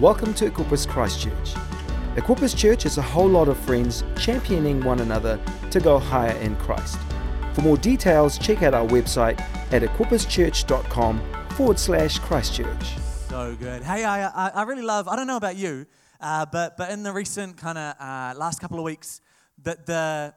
Welcome to Equippers Christchurch. Equippers Church is a whole lot of friends championing one another to go higher in Christ. For more details, check out our website at equipperschurch.com forward slash Christchurch. So good. Hey, I, I, I really love, I don't know about you, uh, but, but in the recent kind of uh, last couple of weeks, the, the,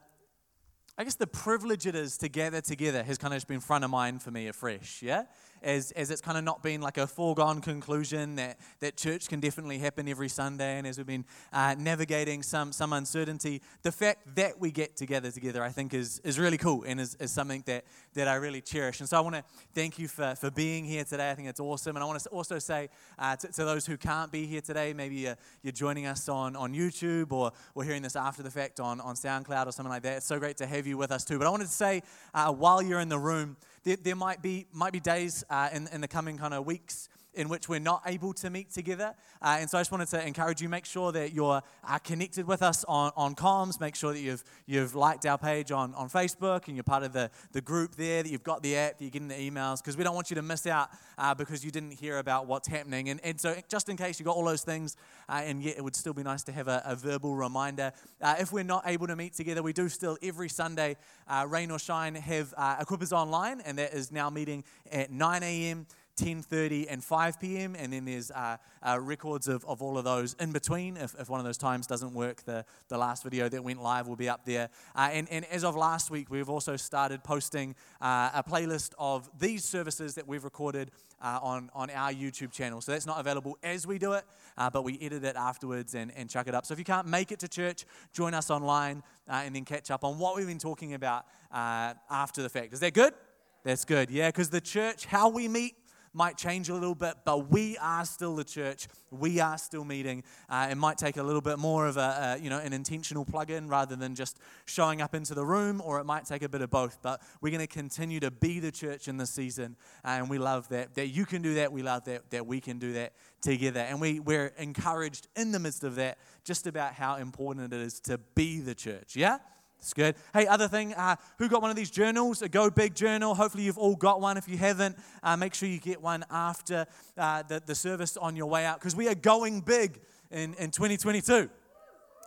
I guess the privilege it is to gather together has kind of just been front of mind for me afresh, yeah? As, as it's kind of not been like a foregone conclusion that, that church can definitely happen every Sunday, and as we've been uh, navigating some, some uncertainty, the fact that we get together together, I think, is, is really cool and is, is something that, that I really cherish. And so I want to thank you for, for being here today. I think it's awesome. And I want to also say uh, to, to, those who can't be here today, maybe you're, you're joining us on, on YouTube or, or hearing this after the fact on, on SoundCloud or something like that. It's so great to have you with us too. But I wanted to say, uh, while you're in the room, there, there might, be, might be days uh, in, in the coming kind of weeks in which we're not able to meet together. Uh, and so I just wanted to encourage you, make sure that you're uh, connected with us on, on comms, make sure that you've, you've liked our page on, on Facebook and you're part of the, the group there, that you've got the app, that you're getting the emails, because we don't want you to miss out uh, because you didn't hear about what's happening. And, and so just in case you got all those things, uh, and yet it would still be nice to have a, a verbal reminder. Uh, if we're not able to meet together, we do still every Sunday, uh, rain or shine, have Equippers Online, and that is now meeting at 9 a.m. 10.30 and 5 p.m. And then there's uh, uh, records of, of all of those in between. If, if one of those times doesn't work, the, the last video that went live will be up there. Uh, and, and as of last week, we've also started posting uh, a playlist of these services that we've recorded uh, on, on our YouTube channel. So that's not available as we do it, uh, but we edit it afterwards and, and chuck it up. So if you can't make it to church, join us online and then catch up on what we've been talking about after the fact. Is that good? That's good, yeah, because the church, how we meet, might change a little bit, but we are still the church. We are still meeting. Uh, it might take a little bit more of a, a, you know, an intentional plug-in rather than just showing up into the room, or it might take a bit of both. But we're going to continue to be the church in this season, and we love that that you can do that. We love that that we can do that together, and we we're encouraged in the midst of that just about how important it is to be the church. Yeah. It's good. Hey, other thing, uh, who got one of these journals? A Go Big journal. Hopefully, you've all got one. If you haven't, uh, make sure you get one after uh, the, the service on your way out because we are going big in, in 2022.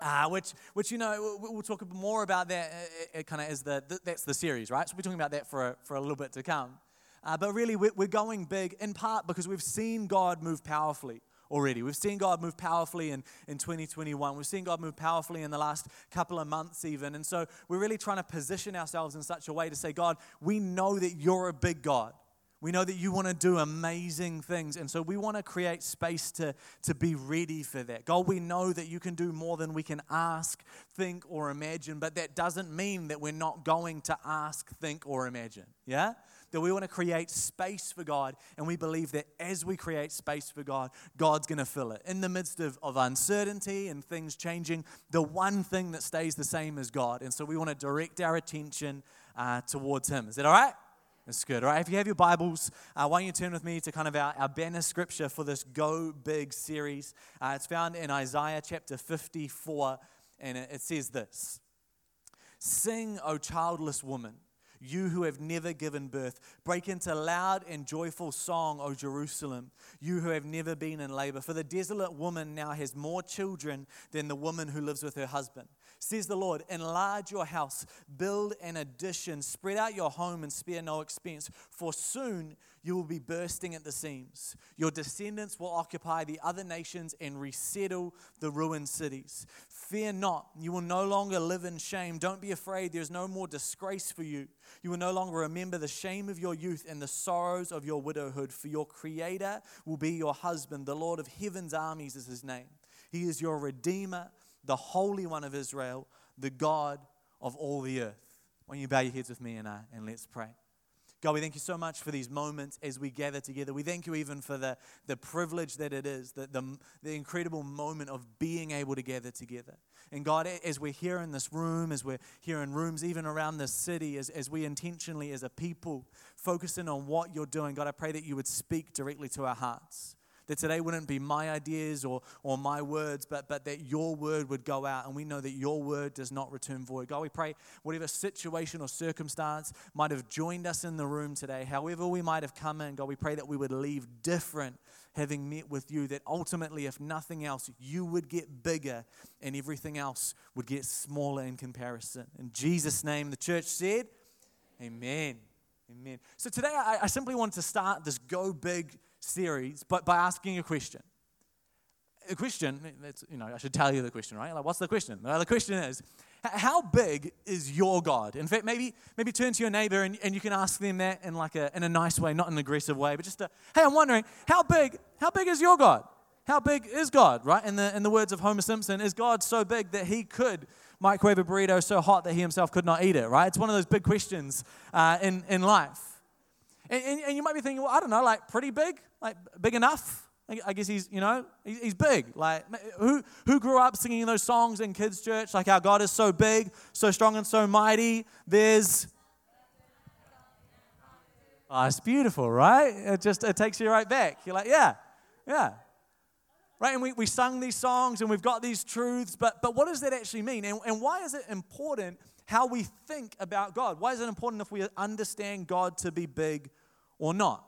Uh, which, which you know, we'll talk more about that. Uh, it, it kind of is the, the, that's the series, right? So we're talking about that for a, for a little bit to come. Uh, but really, we're, we're going big in part because we've seen God move powerfully already. We've seen God move powerfully in, in 2021. We've seen God move powerfully in the last couple of months, even. And so we're really trying to position ourselves in such a way to say, God, we know that you're a big God. We know that you want to do amazing things. And so we want to create space to, to be ready for that. God, we know that you can do more than we can ask, think, or imagine. But that doesn't mean that we're not going to ask, think, or imagine. Yeah? That we want to create space for God, and we believe that as we create space for God, God's going to fill it. In the midst of, of uncertainty and things changing, the one thing that stays the same is God. And so we want to direct our attention uh, towards Him. Is that all right? That's good. All right, if you have your Bibles, uh, why don't you turn with me to kind of our, our banner scripture for this Go Big series? Uh, it's found in Isaiah chapter 54, and it, it says this Sing, O childless woman you who have never given birth. Break into loud and joyful song, O Jerusalem, you who have never been in labor. For the desolate woman now has more children than the woman who lives with her husband. Says the Lord, enlarge your house, build an addition, spread out your home, and spare no expense, for soon you will be bursting at the seams. Your descendants will occupy the other nations and resettle the ruined cities. Fear not, you will no longer live in shame. Don't be afraid, there's no more disgrace for you. You will no longer remember the shame of your youth and the sorrows of your widowhood, for your Creator will be your husband. The Lord of heaven's armies is his name. He is your Redeemer, the Holy One of Israel, the God of all the earth. Why don't you bow your heads with me and, I, and let's pray. God, we thank you so much for these moments as we gather together. We thank you even for the, the privilege that it is, the, the, the incredible moment of being able to gather together. And God, as we're here in this room, as we're here in rooms even around this city, as, as we intentionally as a people focus in on what you're doing, God, I pray that you would speak directly to our hearts. That today wouldn't be my ideas or, or my words, but, but that your word would go out. And we know that your word does not return void. God, we pray whatever situation or circumstance might have joined us in the room today, however we might have come in, God, we pray that we would leave different having met with you, that ultimately, if nothing else, you would get bigger and everything else would get smaller in comparison. In Jesus' name, the church said, Amen. Amen. So today, I, I simply wanted to start this Go Big series but by asking a question. A question, you know, I should tell you the question, right? Like, what's the question? Well, the question is, how big is your God? In fact, maybe maybe turn to your neighbor and, and you can ask them that in like a in a nice way, not an aggressive way, but just a, hey, I'm wondering, how big, how big is your God? How big is God, right? In the in the words of Homer Simpson, is God so big that he could microwave a burrito so hot that he himself could not eat it, right? It's one of those big questions uh, in, in life. And, and, and you might be thinking, well, I don't know, like pretty big? Like big enough? I guess he's, you know, he's big. Like, who, who grew up singing those songs in kids' church? Like, our God is so big, so strong, and so mighty. There's. Oh, it's beautiful, right? It just it takes you right back. You're like, yeah, yeah. Right? And we, we sung these songs and we've got these truths, but, but what does that actually mean? And, and why is it important how we think about God? Why is it important if we understand God to be big or not?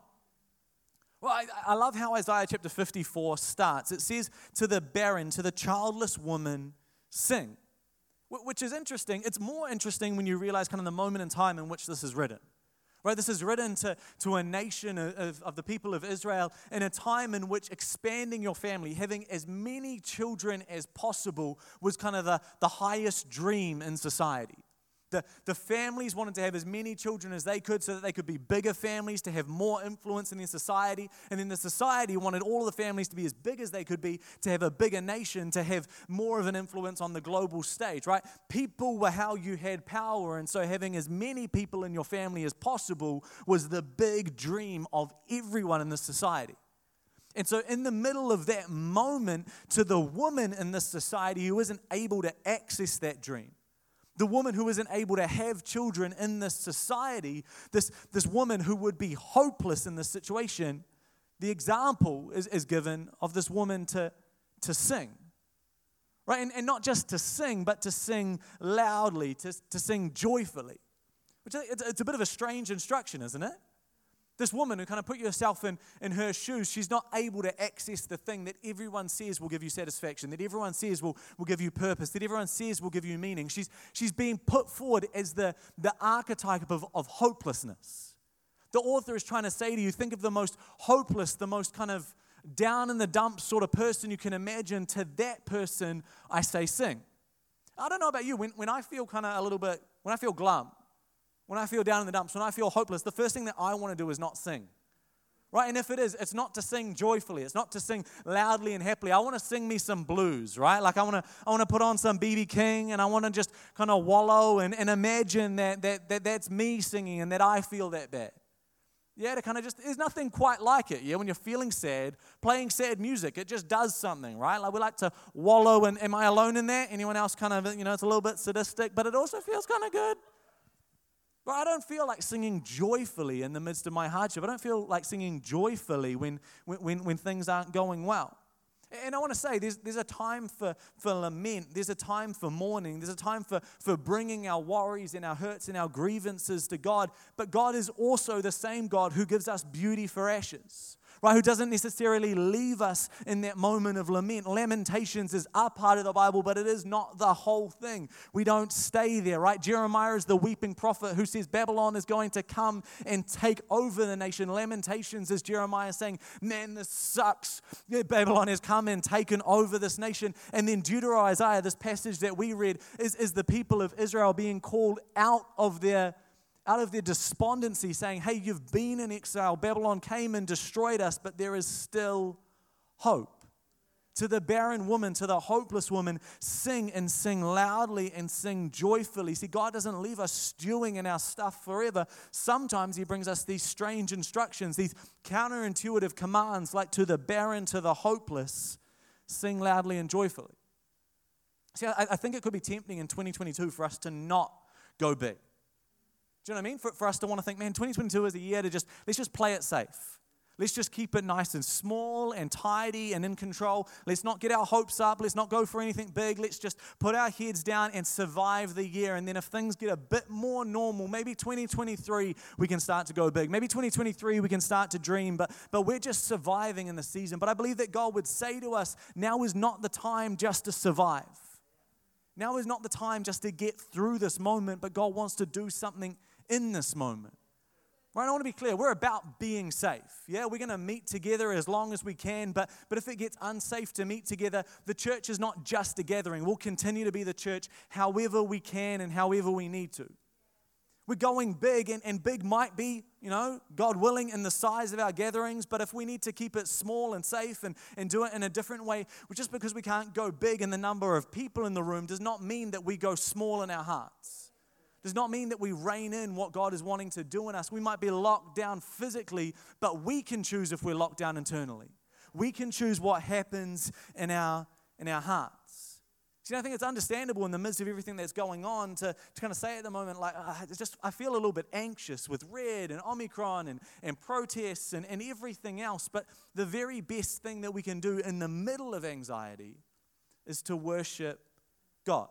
Well, I, I love how Isaiah chapter 54 starts. It says, To the barren, to the childless woman, sing. Which is interesting. It's more interesting when you realize kind of the moment in time in which this is written. Right? This is written to, to a nation of, of the people of Israel in a time in which expanding your family, having as many children as possible, was kind of the, the highest dream in society. The, the families wanted to have as many children as they could so that they could be bigger families, to have more influence in their society. And then the society wanted all of the families to be as big as they could be, to have a bigger nation, to have more of an influence on the global stage, right? People were how you had power. And so having as many people in your family as possible was the big dream of everyone in the society. And so, in the middle of that moment, to the woman in this society who isn't able to access that dream, the woman who isn't able to have children in this society, this, this woman who would be hopeless in this situation, the example is, is given of this woman to, to sing. Right? And, and not just to sing, but to sing loudly, to, to sing joyfully. Which it's, it's a bit of a strange instruction, isn't it? This woman who kind of put yourself in, in her shoes, she's not able to access the thing that everyone says will give you satisfaction, that everyone says will, will give you purpose, that everyone says will give you meaning. She's, she's being put forward as the, the archetype of, of hopelessness. The author is trying to say to you think of the most hopeless, the most kind of down in the dumps sort of person you can imagine. To that person, I say sing. I don't know about you, when, when I feel kind of a little bit, when I feel glum, when I feel down in the dumps, when I feel hopeless, the first thing that I want to do is not sing. Right? And if it is, it's not to sing joyfully. It's not to sing loudly and happily. I want to sing me some blues, right? Like I want to I want to put on some BB King and I want to just kind of wallow and, and imagine that, that, that that's me singing and that I feel that bad. Yeah, to kind of just, there's nothing quite like it. Yeah, when you're feeling sad, playing sad music, it just does something, right? Like we like to wallow and am I alone in that? Anyone else kind of, you know, it's a little bit sadistic, but it also feels kind of good. But I don't feel like singing joyfully in the midst of my hardship. I don't feel like singing joyfully when, when, when things aren't going well. And I want to say there's, there's a time for, for lament, there's a time for mourning, there's a time for, for bringing our worries and our hurts and our grievances to God. But God is also the same God who gives us beauty for ashes right? Who doesn't necessarily leave us in that moment of lament. Lamentations is a part of the Bible, but it is not the whole thing. We don't stay there, right? Jeremiah is the weeping prophet who says Babylon is going to come and take over the nation. Lamentations is Jeremiah saying, Man, this sucks. Babylon has come and taken over this nation. And then Deuteronomy, this passage that we read, is, is the people of Israel being called out of their out of their despondency, saying, Hey, you've been in exile. Babylon came and destroyed us, but there is still hope. To the barren woman, to the hopeless woman, sing and sing loudly and sing joyfully. See, God doesn't leave us stewing in our stuff forever. Sometimes He brings us these strange instructions, these counterintuitive commands, like to the barren, to the hopeless, sing loudly and joyfully. See, I, I think it could be tempting in 2022 for us to not go big. Do you know what I mean? For, for us to want to think, man, 2022 is a year to just, let's just play it safe. Let's just keep it nice and small and tidy and in control. Let's not get our hopes up. Let's not go for anything big. Let's just put our heads down and survive the year. And then if things get a bit more normal, maybe 2023 we can start to go big. Maybe 2023 we can start to dream, but, but we're just surviving in the season. But I believe that God would say to us, now is not the time just to survive. Now is not the time just to get through this moment, but God wants to do something in this moment. Right, I want to be clear. We're about being safe. Yeah, we're going to meet together as long as we can, but, but if it gets unsafe to meet together, the church is not just a gathering. We'll continue to be the church however we can and however we need to. We're going big, and, and big might be, you know, God willing, in the size of our gatherings, but if we need to keep it small and safe and, and do it in a different way, just because we can't go big in the number of people in the room does not mean that we go small in our hearts does not mean that we rein in what God is wanting to do in us. We might be locked down physically, but we can choose if we're locked down internally. We can choose what happens in our, in our hearts. See, I think it's understandable in the midst of everything that's going on to, to kind of say at the moment, like, uh, just, I feel a little bit anxious with red and Omicron and, and protests and, and everything else. But the very best thing that we can do in the middle of anxiety is to worship God.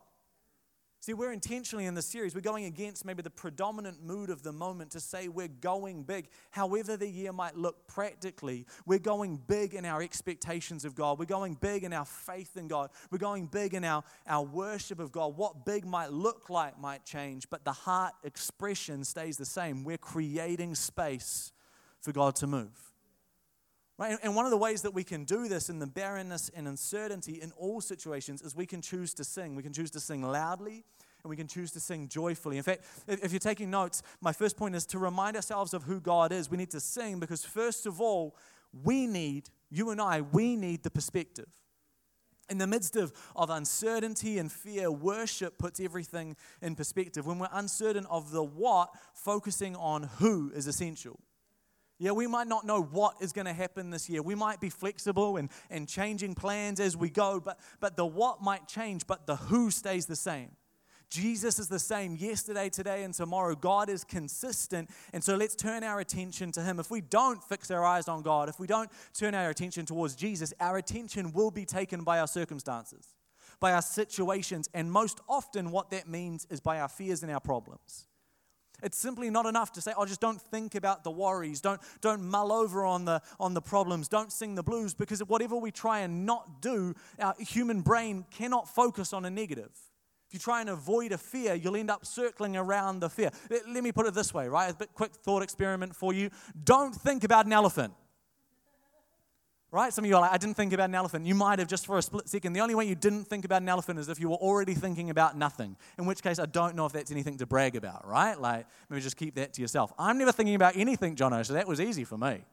See, we're intentionally in this series, we're going against maybe the predominant mood of the moment to say we're going big. However, the year might look practically, we're going big in our expectations of God. We're going big in our faith in God. We're going big in our, our worship of God. What big might look like might change, but the heart expression stays the same. We're creating space for God to move. Right? And one of the ways that we can do this in the barrenness and uncertainty in all situations is we can choose to sing. We can choose to sing loudly and we can choose to sing joyfully. In fact, if you're taking notes, my first point is to remind ourselves of who God is. We need to sing because, first of all, we need, you and I, we need the perspective. In the midst of, of uncertainty and fear, worship puts everything in perspective. When we're uncertain of the what, focusing on who is essential. Yeah, we might not know what is going to happen this year. We might be flexible and, and changing plans as we go, but, but the what might change, but the who stays the same. Jesus is the same yesterday, today, and tomorrow. God is consistent. And so let's turn our attention to Him. If we don't fix our eyes on God, if we don't turn our attention towards Jesus, our attention will be taken by our circumstances, by our situations. And most often, what that means is by our fears and our problems. It's simply not enough to say, oh, just don't think about the worries. Don't, don't mull over on the, on the problems. Don't sing the blues because whatever we try and not do, our human brain cannot focus on a negative you try and avoid a fear, you'll end up circling around the fear. Let me put it this way, right? A bit quick thought experiment for you. Don't think about an elephant. Right? Some of you are like, I didn't think about an elephant. You might have just for a split second. The only way you didn't think about an elephant is if you were already thinking about nothing. In which case, I don't know if that's anything to brag about, right? Like, maybe just keep that to yourself. I'm never thinking about anything, Jono, so that was easy for me.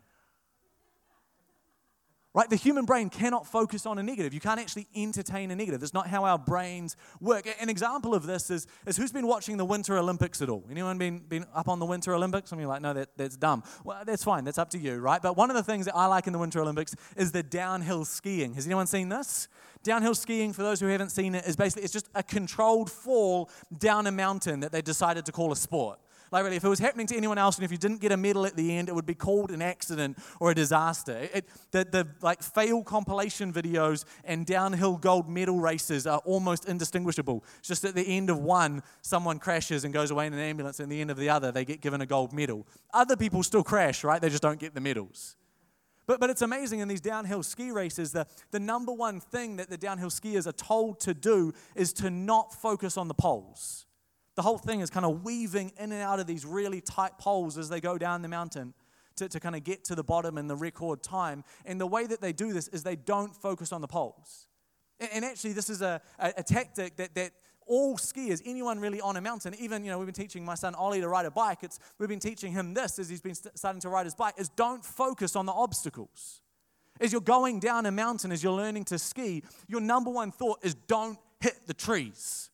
Right? The human brain cannot focus on a negative. You can't actually entertain a negative. That's not how our brains work. An example of this is, is who's been watching the Winter Olympics at all? Anyone been, been up on the Winter Olympics? Some of you are like, no, that, that's dumb. Well, that's fine. That's up to you, right? But one of the things that I like in the Winter Olympics is the downhill skiing. Has anyone seen this? Downhill skiing, for those who haven't seen it, is basically it's just a controlled fall down a mountain that they decided to call a sport. Like, really, if it was happening to anyone else and if you didn't get a medal at the end, it would be called an accident or a disaster. It, the, the like fail compilation videos and downhill gold medal races are almost indistinguishable. It's just at the end of one, someone crashes and goes away in an ambulance, and at the end of the other, they get given a gold medal. Other people still crash, right? They just don't get the medals. But, but it's amazing in these downhill ski races, the, the number one thing that the downhill skiers are told to do is to not focus on the poles. The whole thing is kind of weaving in and out of these really tight poles as they go down the mountain to, to kind of get to the bottom in the record time. And the way that they do this is they don't focus on the poles. And, and actually, this is a, a, a tactic that, that all skiers, anyone really on a mountain, even, you know, we've been teaching my son Ollie to ride a bike. It's, we've been teaching him this as he's been st- starting to ride his bike, is don't focus on the obstacles. As you're going down a mountain, as you're learning to ski, your number one thought is don't hit the trees.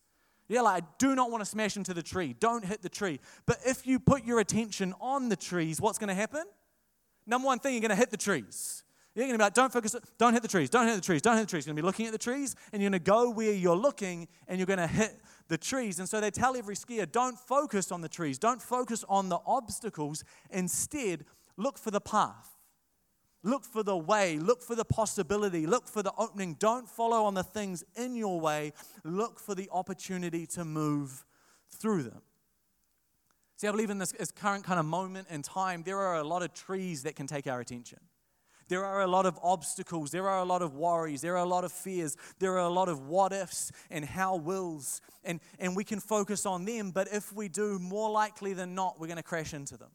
Yeah, like, I do not want to smash into the tree. Don't hit the tree. But if you put your attention on the trees, what's going to happen? Number one thing, you're going to hit the trees. You're going to be like, don't focus, don't hit the trees, don't hit the trees, don't hit the trees. You're going to be looking at the trees and you're going to go where you're looking and you're going to hit the trees. And so they tell every skier, don't focus on the trees, don't focus on the obstacles. Instead, look for the path. Look for the way, look for the possibility, look for the opening. Don't follow on the things in your way, look for the opportunity to move through them. See, I believe in this, this current kind of moment in time, there are a lot of trees that can take our attention. There are a lot of obstacles. There are a lot of worries. There are a lot of fears. There are a lot of what ifs and how wills. And, and we can focus on them, but if we do, more likely than not, we're going to crash into them.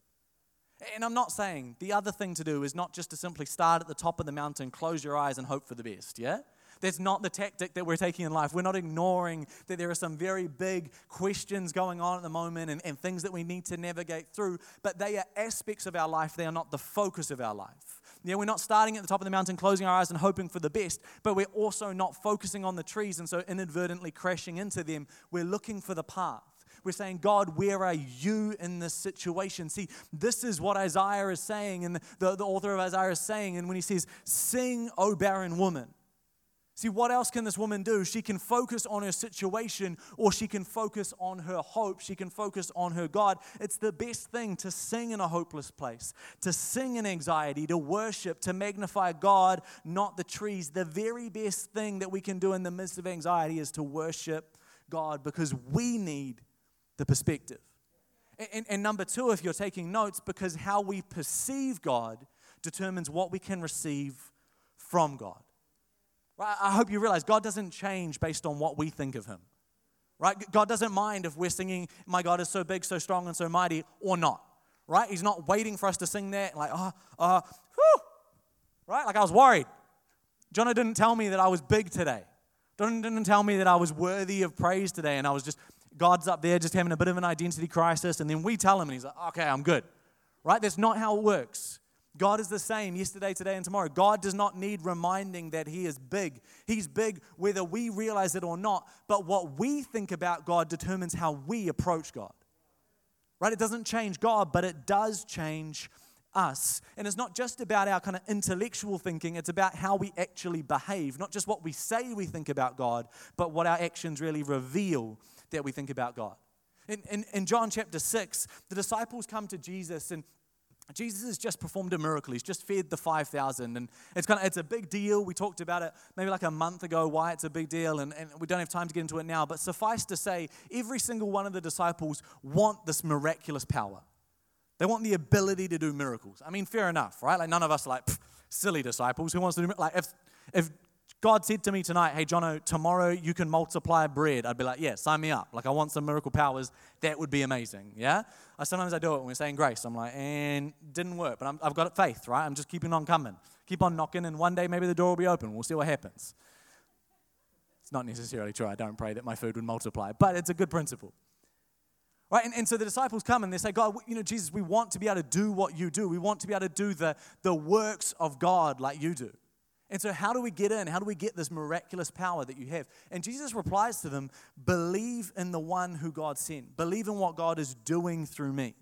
And I'm not saying the other thing to do is not just to simply start at the top of the mountain, close your eyes, and hope for the best, yeah? That's not the tactic that we're taking in life. We're not ignoring that there are some very big questions going on at the moment and, and things that we need to navigate through, but they are aspects of our life. They are not the focus of our life. Yeah, we're not starting at the top of the mountain, closing our eyes and hoping for the best, but we're also not focusing on the trees and so inadvertently crashing into them. We're looking for the path. We're saying, God, where are you in this situation? See, this is what Isaiah is saying, and the, the author of Isaiah is saying. And when he says, Sing, O barren woman. See, what else can this woman do? She can focus on her situation or she can focus on her hope. She can focus on her God. It's the best thing to sing in a hopeless place, to sing in anxiety, to worship, to magnify God, not the trees. The very best thing that we can do in the midst of anxiety is to worship God because we need the perspective. And, and, number two, if you're taking notes, because how we perceive God determines what we can receive from God. Right? I hope you realize God doesn't change based on what we think of Him. Right? God doesn't mind if we're singing, My God is so big, so strong, and so mighty, or not. Right? He's not waiting for us to sing that, like, oh, uh, whew. Right? Like I was worried. Jono didn't tell me that I was big today. Jono didn't tell me that I was worthy of praise today, and I was just God's up there just having a bit of an identity crisis, and then we tell him, and he's like, okay, I'm good. Right? That's not how it works. God is the same yesterday, today, and tomorrow. God does not need reminding that He is big. He's big whether we realize it or not, but what we think about God determines how we approach God. Right? It doesn't change God, but it does change us. And it's not just about our kind of intellectual thinking, it's about how we actually behave. Not just what we say we think about God, but what our actions really reveal that we think about God. In, in, in John chapter 6, the disciples come to Jesus and Jesus has just performed a miracle. He's just fed the 5,000. And it's kind of, it's a big deal. We talked about it maybe like a month ago, why it's a big deal. And, and we don't have time to get into it now. But suffice to say, every single one of the disciples want this miraculous power. They want the ability to do miracles. I mean, fair enough, right? Like none of us like, silly disciples. Who wants to do, like if, if God said to me tonight, hey, Jono, tomorrow you can multiply bread, I'd be like, yeah, sign me up. Like, I want some miracle powers. That would be amazing. Yeah? I, sometimes I do it when we're saying grace. I'm like, and didn't work, but i have got faith, right? I'm just keeping on coming. Keep on knocking, and one day maybe the door will be open. We'll see what happens. It's not necessarily true. I don't pray that my food would multiply, but it's a good principle. Right? And, and so the disciples come and they say, God, you know, Jesus, we want to be able to do what you do. We want to be able to do the, the works of God like you do. And so, how do we get in? How do we get this miraculous power that you have? And Jesus replies to them believe in the one who God sent, believe in what God is doing through me.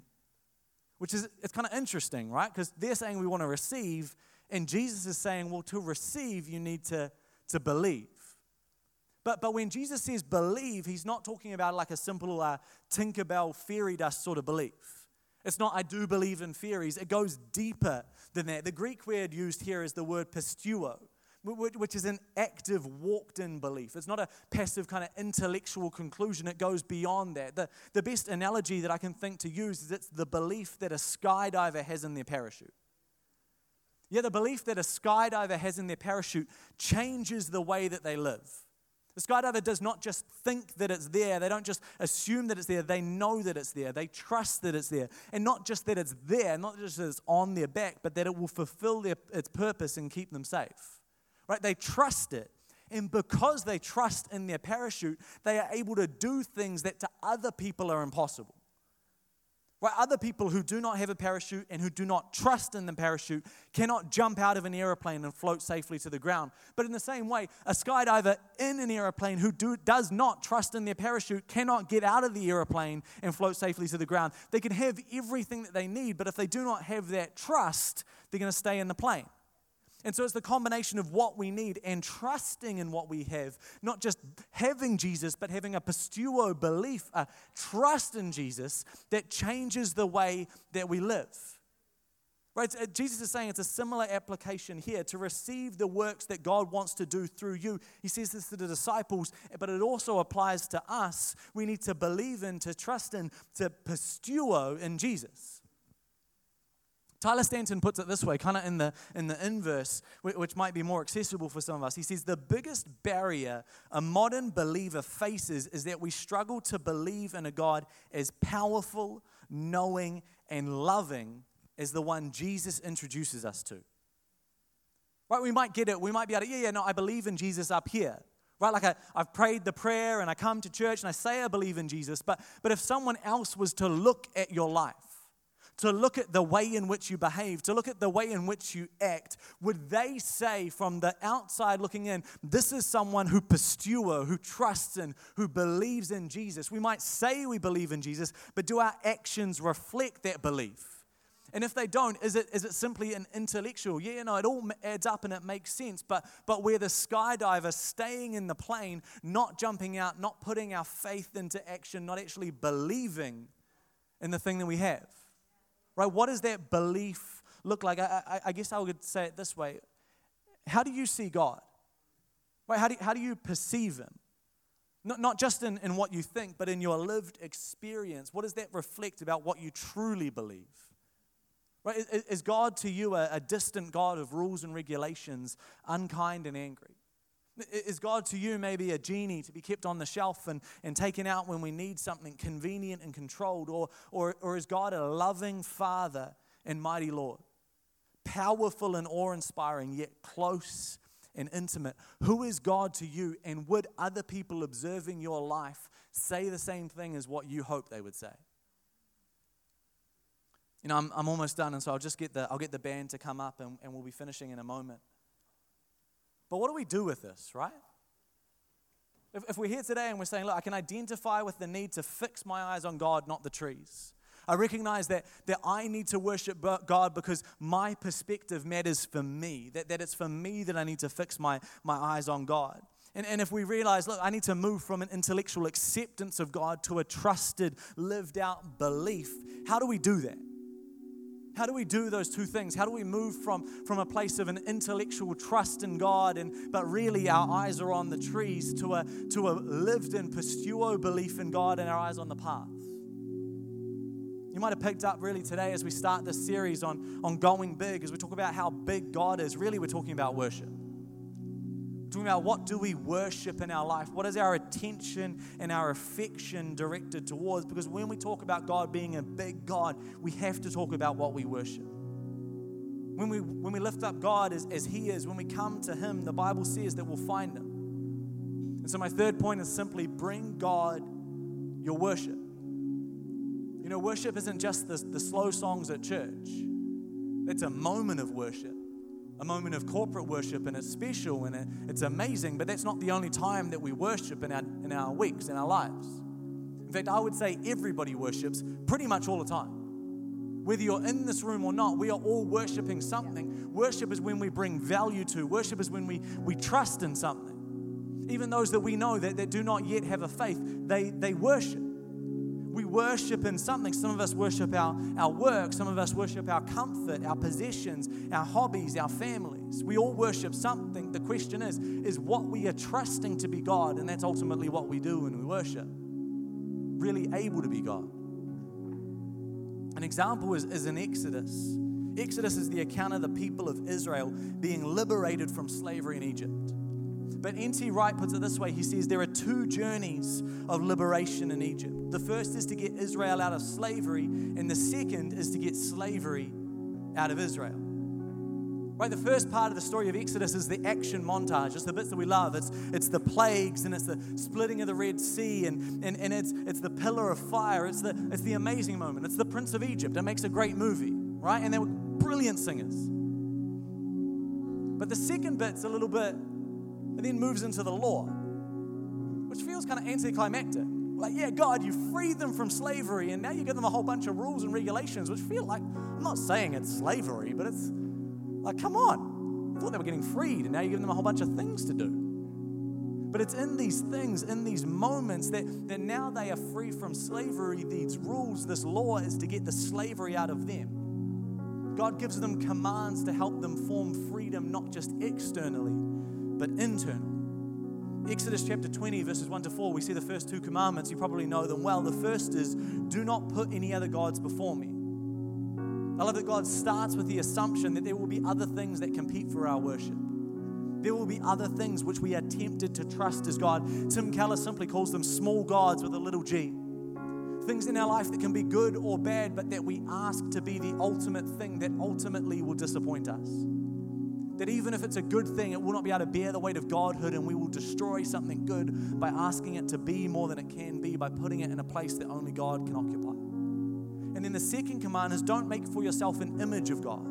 Which is, it's kind of interesting, right? Because they're saying we want to receive, and Jesus is saying, well, to receive, you need to, to believe. But, but when Jesus says believe, he's not talking about like a simple uh, Tinkerbell fairy dust sort of belief. It's not, I do believe in theories. It goes deeper than that. The Greek word used here is the word pisteuo, which is an active, walked in belief. It's not a passive kind of intellectual conclusion. It goes beyond that. The, the best analogy that I can think to use is it's the belief that a skydiver has in their parachute. Yeah, the belief that a skydiver has in their parachute changes the way that they live. The skydiver does not just think that it's there. They don't just assume that it's there. They know that it's there. They trust that it's there. And not just that it's there, not just that it's on their back, but that it will fulfill their, its purpose and keep them safe. Right? They trust it. And because they trust in their parachute, they are able to do things that to other people are impossible. Right? Other people who do not have a parachute and who do not trust in the parachute cannot jump out of an aeroplane and float safely to the ground. But in the same way, a skydiver in an aeroplane who do, does not trust in their parachute cannot get out of the aeroplane and float safely to the ground. They can have everything that they need, but if they do not have that trust, they're going to stay in the plane. And so it's the combination of what we need and trusting in what we have, not just having Jesus, but having a pisteuo belief, a trust in Jesus that changes the way that we live. Right? Uh, Jesus is saying it's a similar application here to receive the works that God wants to do through you. He says this to the disciples, but it also applies to us. We need to believe in, to trust in, to pisteuo in Jesus. Tyler Staton puts it this way, kind of in the, in the inverse, which might be more accessible for some of us. He says, The biggest barrier a modern believer faces is that we struggle to believe in a God as powerful, knowing, and loving as the one Jesus introduces us to. Right? We might get it. We might be able to, yeah, yeah, no, I believe in Jesus up here. Right? Like I, I've prayed the prayer and I come to church and I say I believe in Jesus. But, but if someone else was to look at your life, to look at the way in which you behave, to look at the way in which you act, would they say from the outside looking in, this is someone who pisteuo, who trusts in, who believes in Jesus? We might say we believe in Jesus, but do our actions reflect that belief? And if they don't, is it, is it simply an intellectual? Yeah, you know, it all adds up and it makes sense. But, but we're the skydiver staying in the plane, not jumping out, not putting our faith into action, not actually believing in the thing that we have. Right? What does that belief look like? I, I, I guess I would say it this way How do you see God? Right? How do you, how do you perceive Him? Not, not just in, in what you think, but in your lived experience. What does that reflect about what you truly believe? Right? Is, is God to you a, a distant God of rules and regulations, unkind and angry? Is God to you maybe a genie to be kept on the shelf and, and taken out when we need something convenient and controlled? Or, or, or is God a loving Father and mighty Lord? Powerful and awe inspiring, yet close and intimate. Who is God to you? And would other people observing your life say the same thing as what you hope they would say? You know, I'm, I'm almost done, and so I'll just get the, I'll get the band to come up and, and we'll be finishing in a moment. But what do we do with this, right? If, if we're here today and we're saying, look, I can identify with the need to fix my eyes on God, not the trees. I recognize that, that I need to worship God because my perspective matters for me, that, that it's for me that I need to fix my, my eyes on God. And, and if we realize, look, I need to move from an intellectual acceptance of God to a trusted, lived out belief, how do we do that? How do we do those two things? How do we move from, from a place of an intellectual trust in God, and, but really our eyes are on the trees, to a, to a lived in pisteuo belief in God and our eyes on the path? You might have picked up really today as we start this series on, on going big, as we talk about how big God is. Really, we're talking about worship talking about what do we worship in our life? What is our attention and our affection directed towards? Because when we talk about God being a big God, we have to talk about what we worship. When we, when we lift up God as, as He is, when we come to Him, the Bible says that we'll find Him. And so, my third point is simply bring God your worship. You know, worship isn't just the, the slow songs at church, it's a moment of worship a moment of corporate worship and it's special and it, it's amazing, but that's not the only time that we worship in our, in our weeks, in our lives. In fact, I would say everybody worships pretty much all the time. Whether you're in this room or not, we are all worshiping something. Worship is when we bring value to, worship is when we, we trust in something. Even those that we know that, that do not yet have a faith, they, they worship we worship in something. Some of us worship our, our work, some of us worship our comfort, our possessions, our hobbies, our families. We all worship something. The question is, is what we are trusting to be God, and that's ultimately what we do when we worship. Really able to be God. An example is, is in Exodus. Exodus is the account of the people of Israel being liberated from slavery in Egypt. But N.T. Wright puts it this way he says, There are two journeys of liberation in Egypt. The first is to get Israel out of slavery, and the second is to get slavery out of Israel. Right, the first part of the story of Exodus is the action montage. It's the bits that we love. It's, it's the plagues and it's the splitting of the Red Sea and, and, and it's, it's the pillar of fire. It's the, it's the amazing moment. It's the Prince of Egypt. It makes a great movie, right? And they were brilliant singers. But the second bit's a little bit and then moves into the law, which feels kind of anticlimactic. Like, yeah, God, you freed them from slavery, and now you give them a whole bunch of rules and regulations, which feel like, I'm not saying it's slavery, but it's like, come on. I thought they were getting freed, and now you give them a whole bunch of things to do. But it's in these things, in these moments, that, that now they are free from slavery. These rules, this law is to get the slavery out of them. God gives them commands to help them form freedom, not just externally, but internally. Exodus chapter 20, verses 1 to 4, we see the first two commandments. You probably know them well. The first is, Do not put any other gods before me. I love that God starts with the assumption that there will be other things that compete for our worship. There will be other things which we are tempted to trust as God. Tim Keller simply calls them small gods with a little g. Things in our life that can be good or bad, but that we ask to be the ultimate thing that ultimately will disappoint us. That even if it's a good thing, it will not be able to bear the weight of Godhood, and we will destroy something good by asking it to be more than it can be, by putting it in a place that only God can occupy. And then the second command is don't make for yourself an image of God.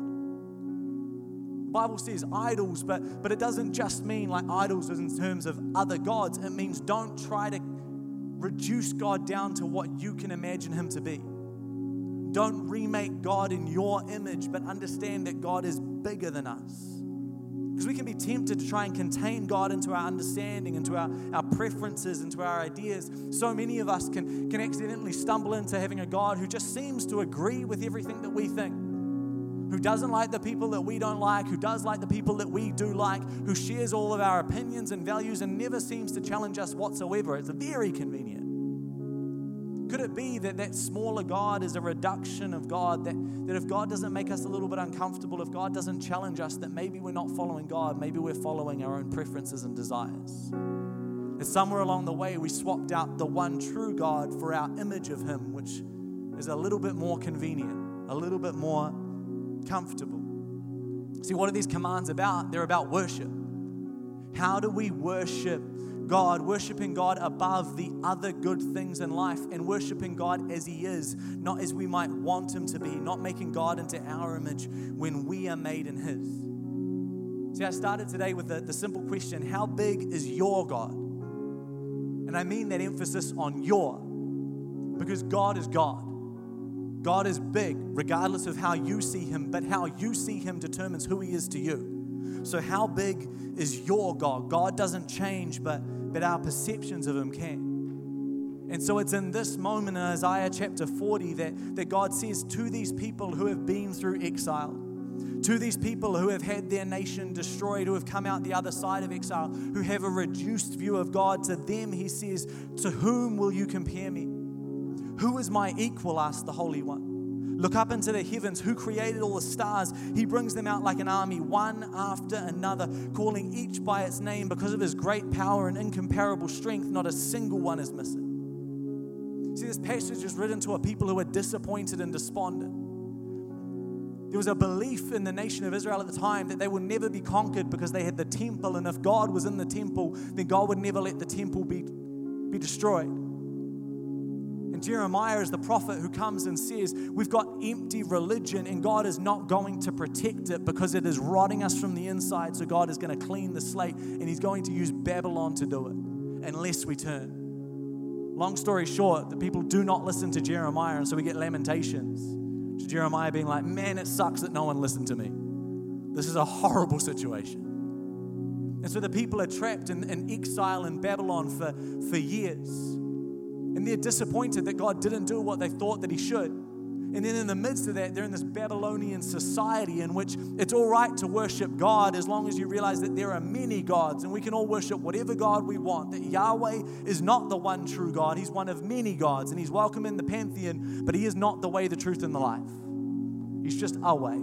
Bible says idols, but, but it doesn't just mean like idols in terms of other gods. It means don't try to reduce God down to what you can imagine him to be. Don't remake God in your image, but understand that God is bigger than us. Because we can be tempted to try and contain God into our understanding, into our, our preferences, into our ideas. So many of us can, can accidentally stumble into having a God who just seems to agree with everything that we think, who doesn't like the people that we don't like, who does like the people that we do like, who shares all of our opinions and values and never seems to challenge us whatsoever. It's very convenient. Could it be that that smaller God is a reduction of God? That, that if God doesn't make us a little bit uncomfortable, if God doesn't challenge us, that maybe we're not following God, maybe we're following our own preferences and desires. That somewhere along the way we swapped out the one true God for our image of Him, which is a little bit more convenient, a little bit more comfortable. See, what are these commands about? They're about worship. How do we worship God, worshiping God above the other good things in life, and worshiping God as He is, not as we might want Him to be, not making God into our image when we are made in His. See, I started today with the, the simple question How big is your God? And I mean that emphasis on your, because God is God. God is big, regardless of how you see Him, but how you see Him determines who He is to you. So, how big is your God? God doesn't change, but, but our perceptions of Him can. And so it's in this moment in Isaiah chapter 40 that, that God says to these people who have been through exile, to these people who have had their nation destroyed, who have come out the other side of exile, who have a reduced view of God, to them he says, To whom will you compare me? Who is my equal? asked the Holy One. Look up into the heavens. Who created all the stars? He brings them out like an army, one after another, calling each by its name because of his great power and incomparable strength. Not a single one is missing. See, this passage is written to a people who are disappointed and despondent. There was a belief in the nation of Israel at the time that they would never be conquered because they had the temple, and if God was in the temple, then God would never let the temple be, be destroyed. Jeremiah is the prophet who comes and says, We've got empty religion and God is not going to protect it because it is rotting us from the inside. So God is going to clean the slate and He's going to use Babylon to do it unless we turn. Long story short, the people do not listen to Jeremiah, and so we get lamentations. To Jeremiah being like, Man, it sucks that no one listened to me. This is a horrible situation. And so the people are trapped in, in exile in Babylon for, for years. And they're disappointed that God didn't do what they thought that He should. And then in the midst of that, they're in this Babylonian society in which it's all right to worship God as long as you realize that there are many gods and we can all worship whatever God we want. That Yahweh is not the one true God, He's one of many gods and He's welcome in the pantheon, but He is not the way, the truth, and the life. He's just a way,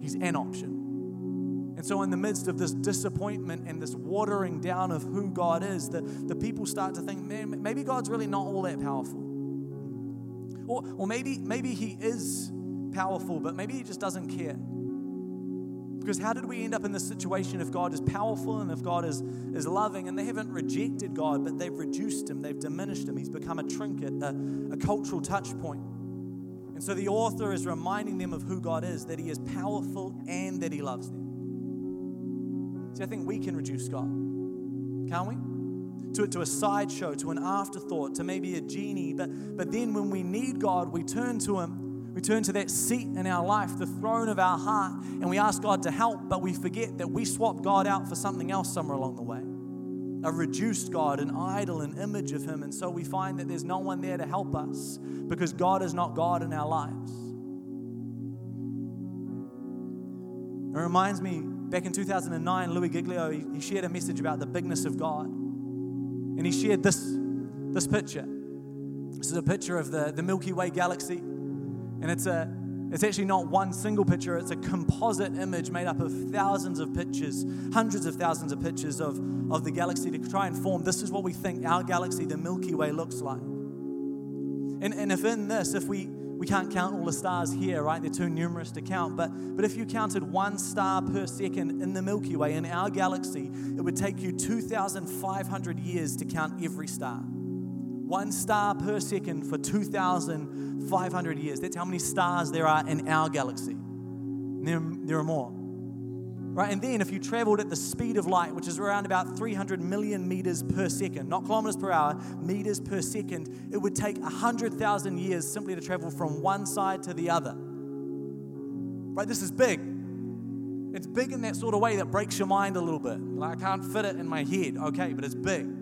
He's an option. And so, in the midst of this disappointment and this watering down of who God is, the, the people start to think, man, maybe God's really not all that powerful. Or, or maybe, maybe He is powerful, but maybe He just doesn't care. Because how did we end up in this situation if God is powerful and if God is, is loving and they haven't rejected God, but they've reduced Him, they've diminished Him, He's become a trinket, a, a cultural touch point. And so the author is reminding them of who God is, that He is powerful and that He loves them. See, I think we can reduce God, can't we? To, to a sideshow, to an afterthought, to maybe a genie. But, but then when we need God, we turn to Him. We turn to that seat in our life, the throne of our heart, and we ask God to help, but we forget that we swap God out for something else somewhere along the way. A reduced God, an idol, an image of Him. And so we find that there's no one there to help us because God is not God in our lives. It reminds me back in 2009, Louis Giglio, he, he shared a message about the bigness of God. And he shared this, this picture. This is a picture of the, the Milky Way galaxy. And it's, a, it's actually not one single picture, it's a composite image made up of thousands of pictures, hundreds of thousands of pictures of, of the galaxy to try and form this is what we think our galaxy, the Milky Way, looks like. And, and if in this, if we, we can't count all the stars here, right? They're too numerous to count. But, but if you counted one star per second in the Milky Way, in our galaxy, it would take you 2,500 years to count every star. One star per second for 2,500 years. That's how many stars there are in our galaxy. There, there are more. Right? And then if you traveled at the speed of light, which is around about 300 million meters per second, not kilometers per hour, meters per second, it would take 100,000 years simply to travel from one side to the other. Right? This is big. It's big in that sort of way that breaks your mind a little bit. Like I can't fit it in my head. Okay, but it's big.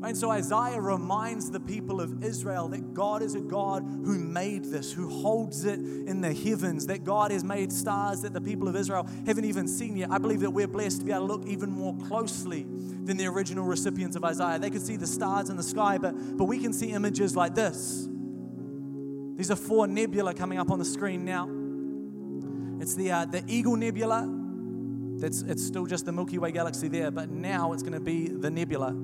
And so Isaiah reminds the people of Israel that God is a God who made this, who holds it in the heavens, that God has made stars that the people of Israel haven't even seen yet. I believe that we're blessed to be able to look even more closely than the original recipients of Isaiah. They could see the stars in the sky, but, but we can see images like this. These are four nebula coming up on the screen now. It's the, uh, the Eagle Nebula. That's, it's still just the Milky Way galaxy there, but now it's going to be the nebula.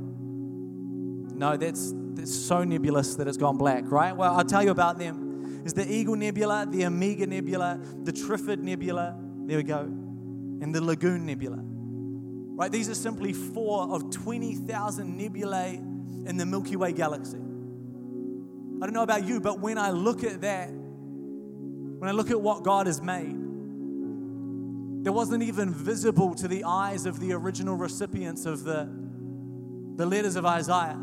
No, that's, that's so nebulous that it's gone black, right? Well, I'll tell you about them. Is the Eagle Nebula, the Omega Nebula, the Trifid Nebula, there we go, and the Lagoon Nebula. Right? These are simply four of 20,000 nebulae in the Milky Way galaxy. I don't know about you, but when I look at that, when I look at what God has made, there wasn't even visible to the eyes of the original recipients of the, the letters of Isaiah.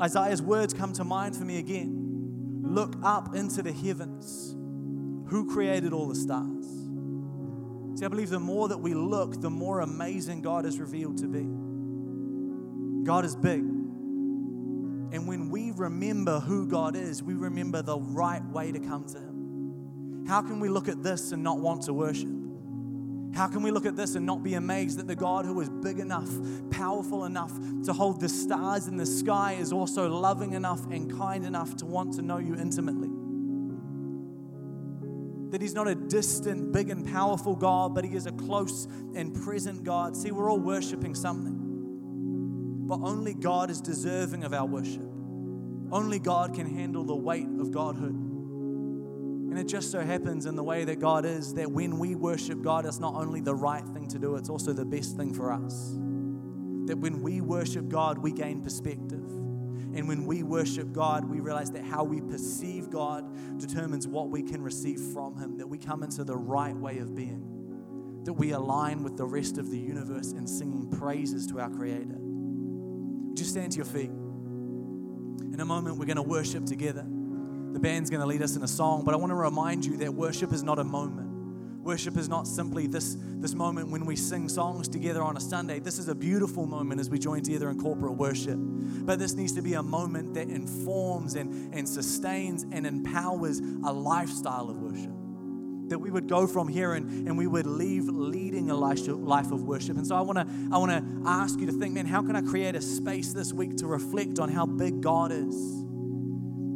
Isaiah's words come to mind for me again. Look up into the heavens. Who created all the stars? See, I believe the more that we look, the more amazing God is revealed to be. God is big. And when we remember who God is, we remember the right way to come to Him. How can we look at this and not want to worship? How can we look at this and not be amazed that the God who is big enough, powerful enough to hold the stars in the sky is also loving enough and kind enough to want to know you intimately? That He's not a distant, big, and powerful God, but He is a close and present God. See, we're all worshiping something, but only God is deserving of our worship. Only God can handle the weight of Godhood. And it just so happens in the way that God is that when we worship God, it's not only the right thing to do, it's also the best thing for us. That when we worship God, we gain perspective. And when we worship God, we realize that how we perceive God determines what we can receive from Him, that we come into the right way of being, that we align with the rest of the universe in singing praises to our Creator. Just stand to your feet. In a moment, we're going to worship together. The band's going to lead us in a song, but I want to remind you that worship is not a moment. Worship is not simply this, this moment when we sing songs together on a Sunday. This is a beautiful moment as we join together in corporate worship. But this needs to be a moment that informs and, and sustains and empowers a lifestyle of worship. That we would go from here and, and we would leave leading a life, of worship. And so I want to I want to ask you to think, man, how can I create a space this week to reflect on how big God is?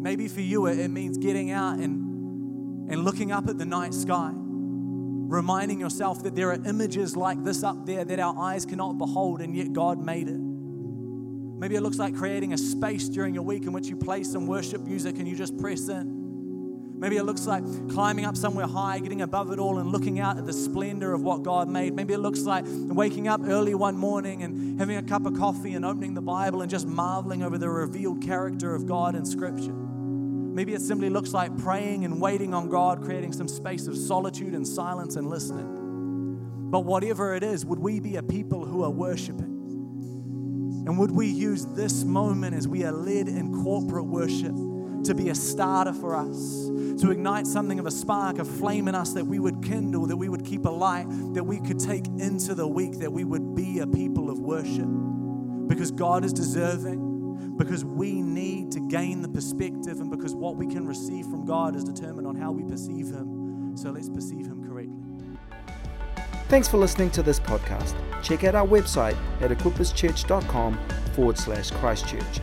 Maybe for you, it means getting out and, and looking up at the night sky, reminding yourself that there are images like this up there that our eyes cannot behold, and yet God made it. Maybe it looks like creating a space during your week in which you play some worship music and you just press in. Maybe it looks like climbing up somewhere high, getting above it all, and looking out at the splendor of what God made. Maybe it looks like waking up early one morning and having a cup of coffee and opening the Bible and just marveling over the revealed character of God in Scripture. Maybe it simply looks like praying and waiting on God, creating some space of solitude and silence and listening. But whatever it is, would we be a people who are worshiping? And would we use this moment as we are led in corporate worship to be a starter for us, to ignite something of a spark, a flame in us that we would kindle, that we would keep alight, that we could take into the week, that we would be a people of worship? Because God is deserving because we need to gain the perspective and because what we can receive from God is determined on how we perceive Him. So let's perceive Him correctly. Thanks for listening to this podcast. Check out our website at equipaschurch.com forward slash Christchurch